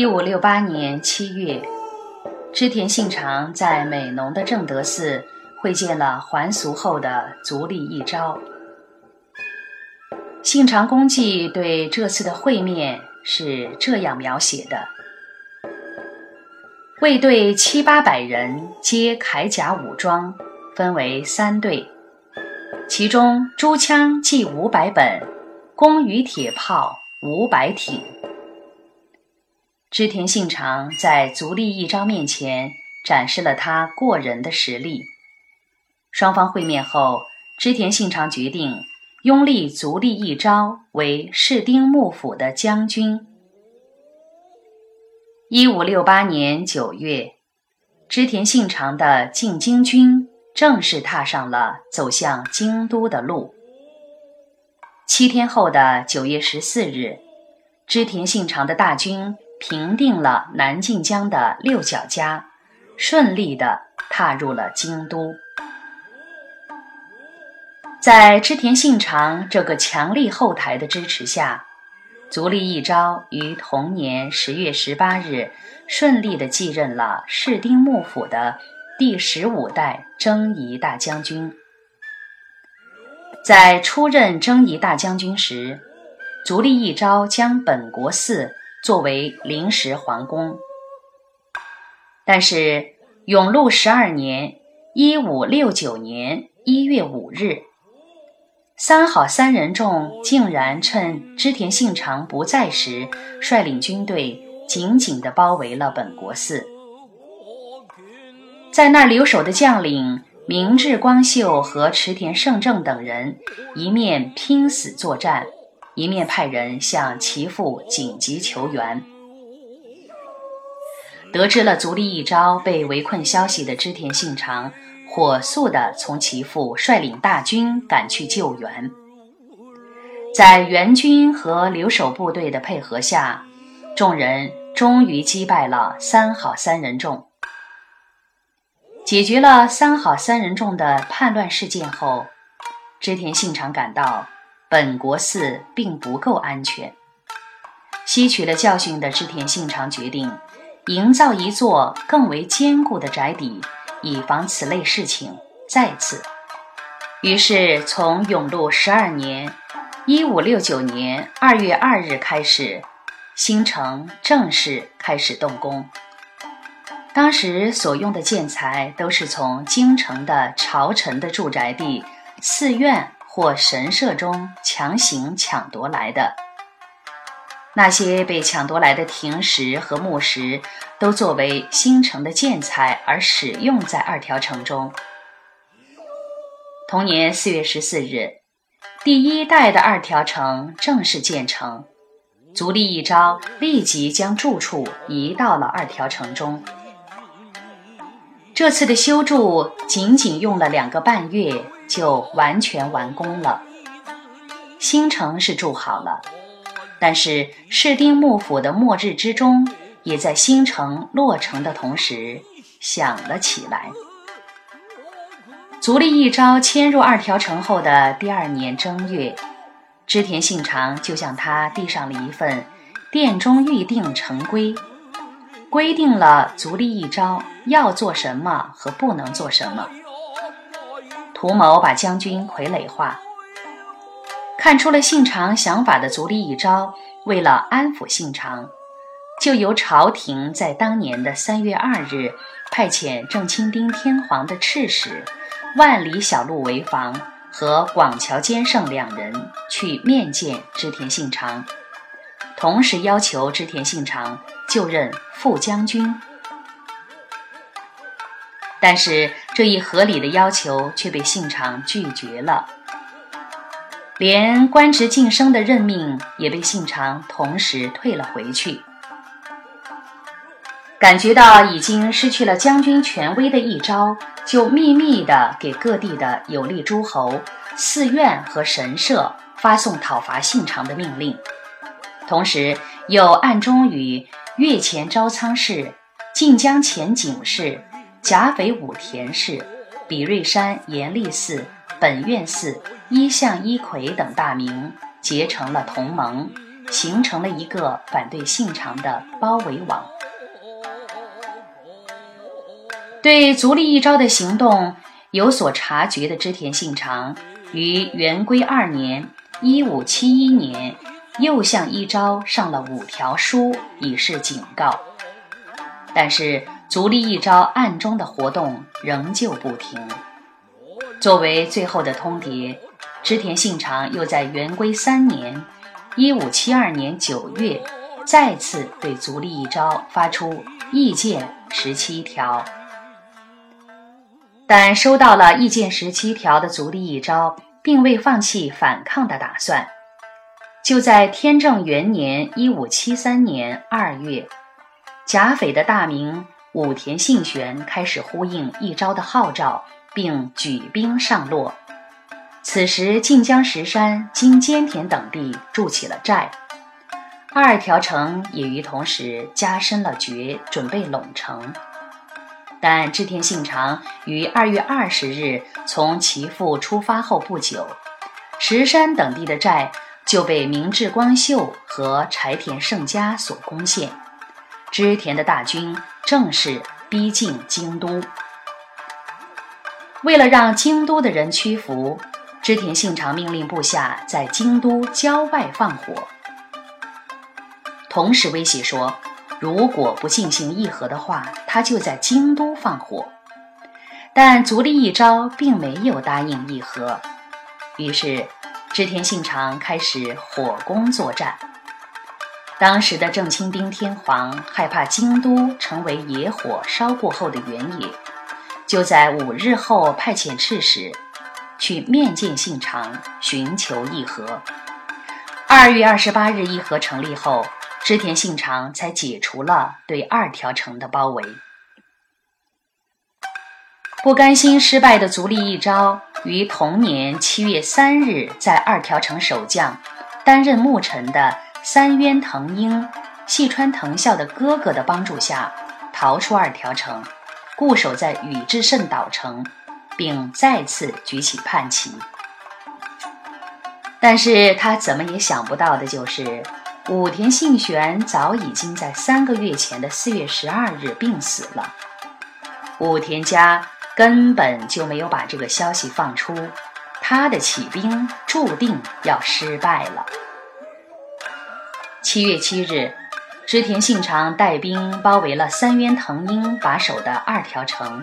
一五六八年七月，织田信长在美浓的正德寺会见了还俗后的足利义昭。信长公记对这次的会面是这样描写的：卫队七八百人，皆铠甲武装，分为三队，其中诸枪计五百本，弓与铁炮五百挺。织田信长在足利义昭面前展示了他过人的实力。双方会面后，织田信长决定拥立足利义昭为室町幕府的将军。一五六八年九月，织田信长的进京军正式踏上了走向京都的路。七天后的九月十四日，织田信长的大军。平定了南近江的六角家，顺利地踏入了京都。在织田信长这个强力后台的支持下，足利义昭于同年十月十八日顺利地继任了室町幕府的第十五代征夷大将军。在出任征夷大将军时，足利义昭将本国寺。作为临时皇宫，但是永禄十二年（一五六九年）一月五日，三好三人众竟然趁织田信长不在时，率领军队紧紧地包围了本国寺。在那留守的将领明智光秀和池田胜正等人，一面拼死作战。一面派人向其父紧急求援。得知了足利义昭被围困消息的织田信长，火速的从其父率领大军赶去救援。在援军和留守部队的配合下，众人终于击败了三好三人众。解决了三好三人众的叛乱事件后，织田信长感到。本国寺并不够安全。吸取了教训的织田信长决定营造一座更为坚固的宅邸，以防此类事情再次。于是，从永禄十二年（一五六九年）二月二日开始，新城正式开始动工。当时所用的建材都是从京城的朝臣的住宅地、寺院。或神社中强行抢夺来的那些被抢夺来的亭石和木石，都作为新城的建材而使用在二条城中。同年四月十四日，第一代的二条城正式建成，足利义昭立即将住处移到了二条城中。这次的修筑仅仅用了两个半月。就完全完工了，新城是筑好了，但是室町幕府的末日之钟也在新城落成的同时响了起来。足利义昭迁入二条城后的第二年正月，织田信长就向他递上了一份殿中预定成规，规定了足利义昭要做什么和不能做什么。图谋把将军傀儡化，看出了信长想法的足利义昭，为了安抚信长，就由朝廷在当年的三月二日派遣正清町天皇的赤使万里小路为房和广桥兼胜两人去面见织田信长，同时要求织田信长就任副将军。但是这一合理的要求却被信长拒绝了，连官职晋升的任命也被信长同时退了回去。感觉到已经失去了将军权威的一招，就秘密地给各地的有力诸侯、寺院和神社发送讨伐信长的命令，同时又暗中与越前招仓氏、晋江前景氏。甲斐武田氏、比瑞山严立寺、本愿寺、一向一葵等大名结成了同盟，形成了一个反对信长的包围网。对足利义昭的行动有所察觉的织田信长，于元龟二年（一五七一年）又向一昭上了五条书，以示警告。但是足利义昭暗中的活动仍旧不停。作为最后的通牒，织田信长又在元龟三年（一五七二年）九月，再次对足利义昭发出意见十七条。但收到了意见十七条的足利义昭，并未放弃反抗的打算。就在天正元年（一五七三年）二月，甲斐的大名武田信玄开始呼应一朝的号召，并举兵上洛。此时，近江石山、今兼田等地筑起了寨，二条城也于同时加深了决，准备拢城。但织田信长于二月二十日从其父出发后不久，石山等地的寨就被明智光秀和柴田胜家所攻陷，织田的大军正式逼近京都。为了让京都的人屈服，织田信长命令部下在京都郊外放火，同时威胁说。如果不进行议和的话，他就在京都放火。但足利义昭并没有答应议和，于是织田信长开始火攻作战。当时的正清兵天皇害怕京都成为野火烧过后的原野，就在五日后派遣赤使去面见信长，寻求议和。二月二十八日，议和成立后。织田信长才解除了对二条城的包围。不甘心失败的足利义昭于同年七月三日，在二条城守将、担任牧臣的三渊藤英、细川藤孝的哥哥的帮助下，逃出二条城，固守在宇治胜岛城，并再次举起叛旗。但是他怎么也想不到的就是。武田信玄早已经在三个月前的四月十二日病死了，武田家根本就没有把这个消息放出，他的起兵注定要失败了。七月七日，织田信长带兵包围了三渊藤英把守的二条城，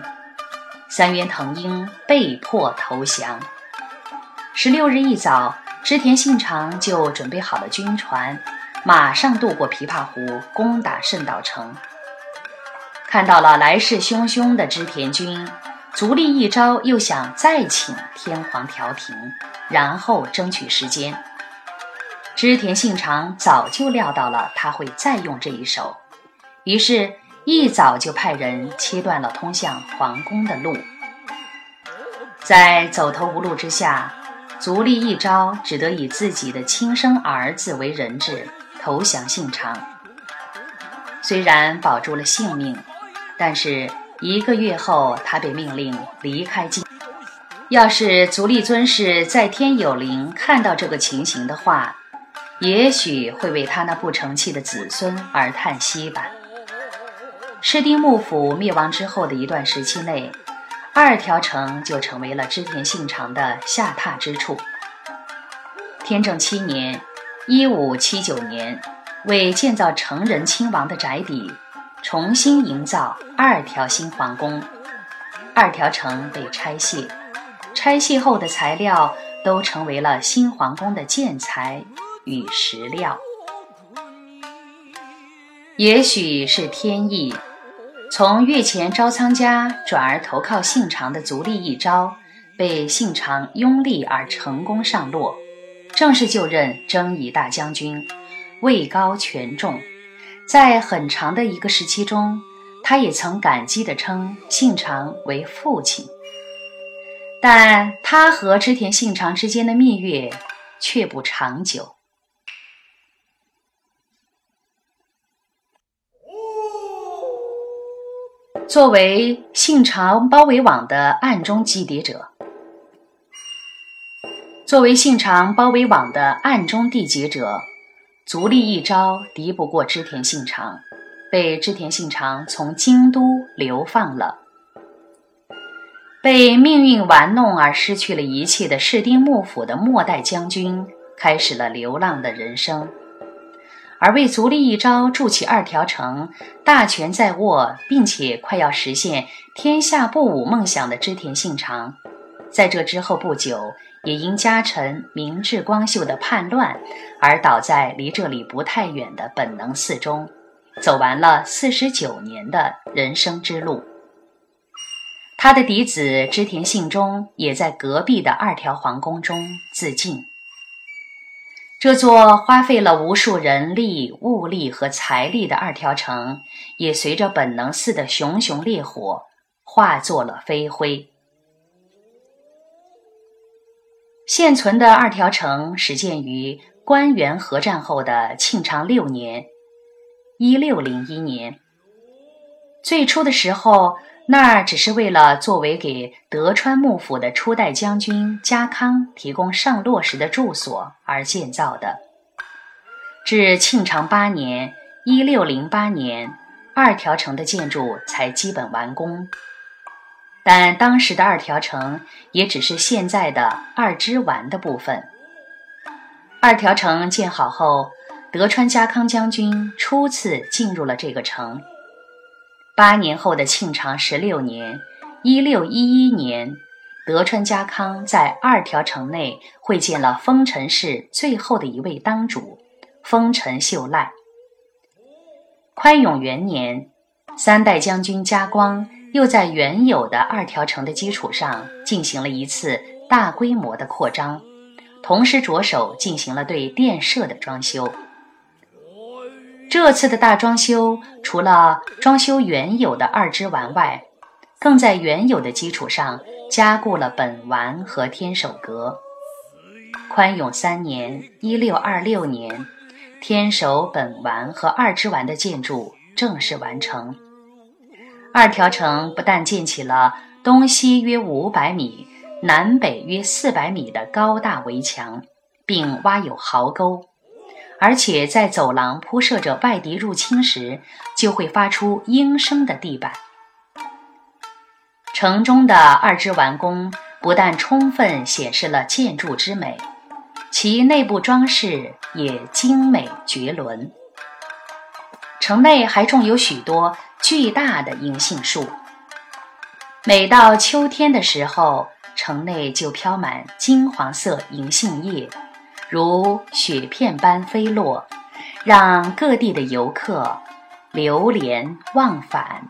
三渊藤英被迫投降。十六日一早，织田信长就准备好了军船。马上渡过琵琶湖，攻打圣岛城。看到了来势汹汹的织田军，足利义昭又想再请天皇调停，然后争取时间。织田信长早就料到了他会再用这一手，于是，一早就派人切断了通向皇宫的路。在走投无路之下，足利义昭只得以自己的亲生儿子为人质。投降信长，虽然保住了性命，但是一个月后他被命令离开京。要是足利尊氏在天有灵看到这个情形的话，也许会为他那不成器的子孙而叹息吧。室町幕府灭亡之后的一段时期内，二条城就成为了织田信长的下榻之处。天正七年。一五七九年，为建造成人亲王的宅邸，重新营造二条新皇宫。二条城被拆卸，拆卸后的材料都成为了新皇宫的建材与石料。也许是天意，从越前招仓家转而投靠信长的足利义昭，被信长拥立而成功上洛。正式就任征夷大将军，位高权重。在很长的一个时期中，他也曾感激地称信长为父亲。但他和织田信长之间的蜜月却不长久。作为信长包围网的暗中击敌者。作为信长包围网的暗中缔结者，足利一招敌不过织田信长，被织田信长从京都流放了。被命运玩弄而失去了一切的室町幕府的末代将军，开始了流浪的人生。而为足利义昭筑起二条城，大权在握，并且快要实现天下不武梦想的织田信长，在这之后不久，也因家臣明智光秀的叛乱，而倒在离这里不太远的本能寺中，走完了四十九年的人生之路。他的嫡子织田信忠也在隔壁的二条皇宫中自尽。这座花费了无数人力、物力和财力的二条城，也随着本能寺的熊熊烈火化作了飞灰。现存的二条城始建于关原合战后的庆长六年（一六零一年）。最初的时候，那儿只是为了作为给德川幕府的初代将军家康提供上洛时的住所而建造的。至庆长八年（一六零八年），二条城的建筑才基本完工。但当时的二条城也只是现在的二之丸的部分。二条城建好后，德川家康将军初次进入了这个城。八年后的庆长十六年（一六一一年），德川家康在二条城内会见了丰臣氏最后的一位当主丰臣秀赖。宽永元年，三代将军家光又在原有的二条城的基础上进行了一次大规模的扩张，同时着手进行了对殿舍的装修。这次的大装修，除了装修原有的二之丸外，更在原有的基础上加固了本丸和天守阁。宽永三年（一六二六年），天守、本丸和二之丸的建筑正式完成。二条城不但建起了东西约五百米、南北约四百米的高大围墙，并挖有壕沟。而且在走廊铺设着外敌入侵时就会发出应声的地板。城中的二之完工不但充分显示了建筑之美，其内部装饰也精美绝伦。城内还种有许多巨大的银杏树，每到秋天的时候，城内就飘满金黄色银杏叶。如雪片般飞落，让各地的游客流连忘返。